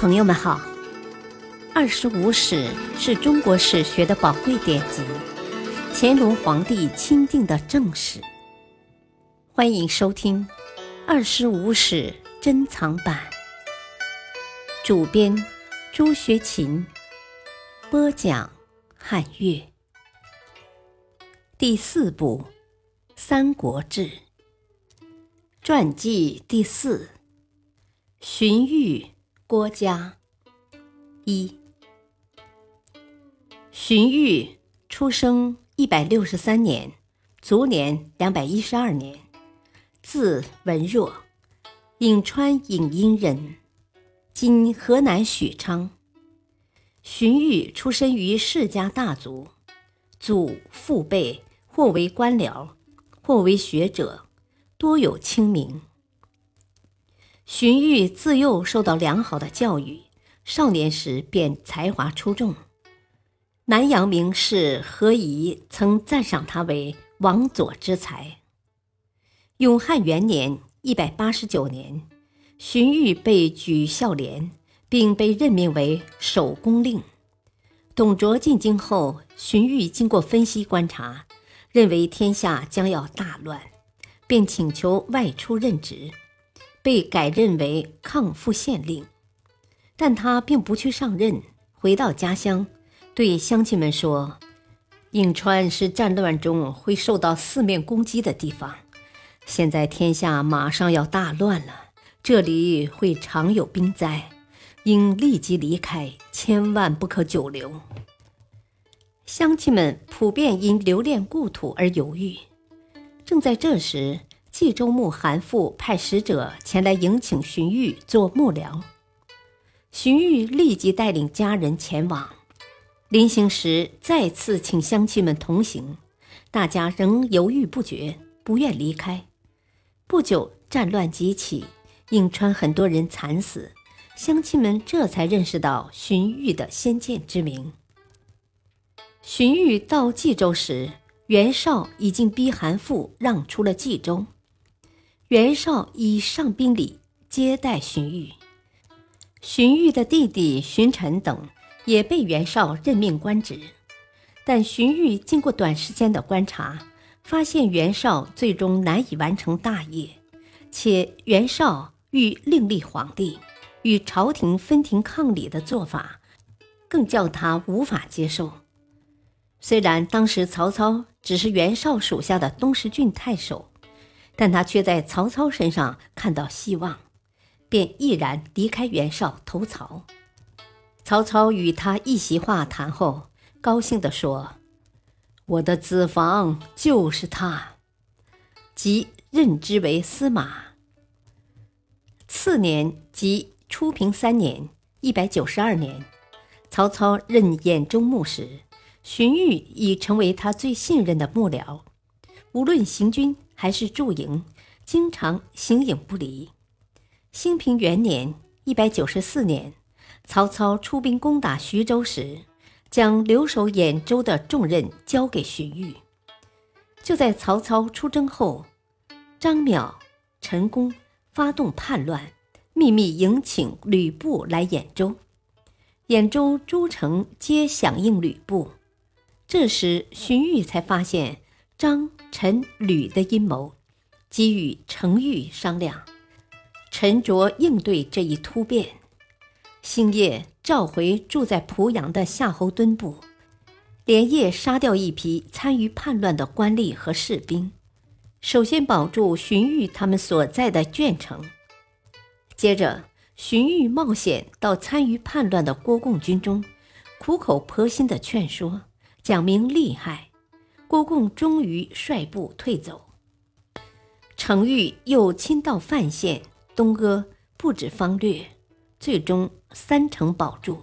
朋友们好，《二十五史》是中国史学的宝贵典籍，乾隆皇帝钦定的正史。欢迎收听《二十五史珍藏版》，主编朱学勤，播讲汉乐。第四部《三国志》传记第四，荀彧。郭嘉一，荀彧出生一百六十三年，卒年两百一十二年，字文若，颍川颍阴人，今河南许昌。荀彧出身于世家大族，祖父辈或为官僚，或为学者，多有清名。荀彧自幼受到良好的教育，少年时便才华出众。南阳名士何仪曾赞赏他为王佐之才。永汉元年（一百八十九年），荀彧被举孝廉，并被任命为守宫令。董卓进京后，荀彧经过分析观察，认为天下将要大乱，便请求外出任职。被改任为抗父县令，但他并不去上任。回到家乡，对乡亲们说：“颍川是战乱中会受到四面攻击的地方，现在天下马上要大乱了，这里会常有兵灾，应立即离开，千万不可久留。”乡亲们普遍因留恋故土而犹豫。正在这时，冀州牧韩馥派使者前来迎请荀彧做幕僚，荀彧立即带领家人前往。临行时，再次请乡亲们同行，大家仍犹豫不决，不愿离开。不久，战乱即起，颍川很多人惨死，乡亲们这才认识到荀彧的先见之明。荀彧到冀州时，袁绍已经逼韩馥让出了冀州。袁绍以上宾礼接待荀彧，荀彧的弟弟荀臣等也被袁绍任命官职。但荀彧经过短时间的观察，发现袁绍最终难以完成大业，且袁绍欲另立皇帝，与朝廷分庭抗礼的做法，更叫他无法接受。虽然当时曹操只是袁绍属下的东石郡太守。但他却在曹操身上看到希望，便毅然离开袁绍投曹。曹操与他一席话谈后，高兴地说：“我的子房就是他。”即任之为司马。次年，即初平三年（一百九十二年），曹操任兖州牧时，荀彧已成为他最信任的幕僚，无论行军。还是驻营，经常形影不离。兴平元年（一百九十四年），曹操出兵攻打徐州时，将留守兖州的重任交给荀彧。就在曹操出征后，张邈、陈宫发动叛乱，秘密迎请吕布来兖州。兖州诸城皆响应吕布。这时，荀彧才发现。张、陈、吕的阴谋，即与程昱商量，沉着应对这一突变。星夜召回住在濮阳的夏侯惇部，连夜杀掉一批参与叛乱的官吏和士兵，首先保住荀彧他们所在的鄄城。接着，荀彧冒险到参与叛乱的郭贡军中，苦口婆心地劝说，讲明利害。郭贡终于率部退走，程昱又亲到范县、东阿布置方略，最终三城保住，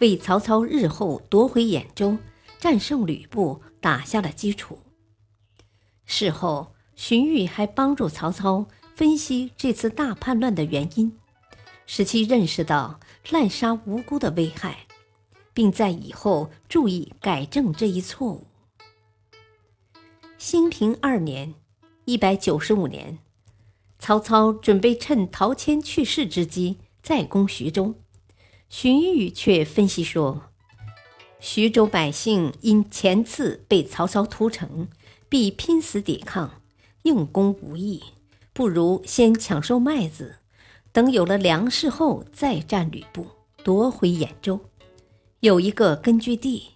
为曹操日后夺回兖州、战胜吕布打下了基础。事后，荀彧还帮助曹操分析这次大叛乱的原因，使其认识到滥杀无辜的危害，并在以后注意改正这一错误。兴平二年（一百九十五年），曹操准备趁陶谦去世之机再攻徐州。荀彧却分析说：“徐州百姓因前次被曹操屠城，必拼死抵抗，硬攻无益，不如先抢收麦子，等有了粮食后再战吕布，夺回兖州，有一个根据地。”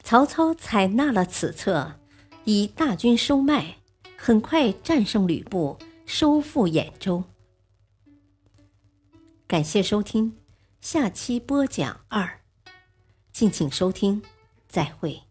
曹操采纳了此策，以大军收麦，很快战胜吕布，收复兖州。感谢收听。下期播讲二，敬请收听，再会。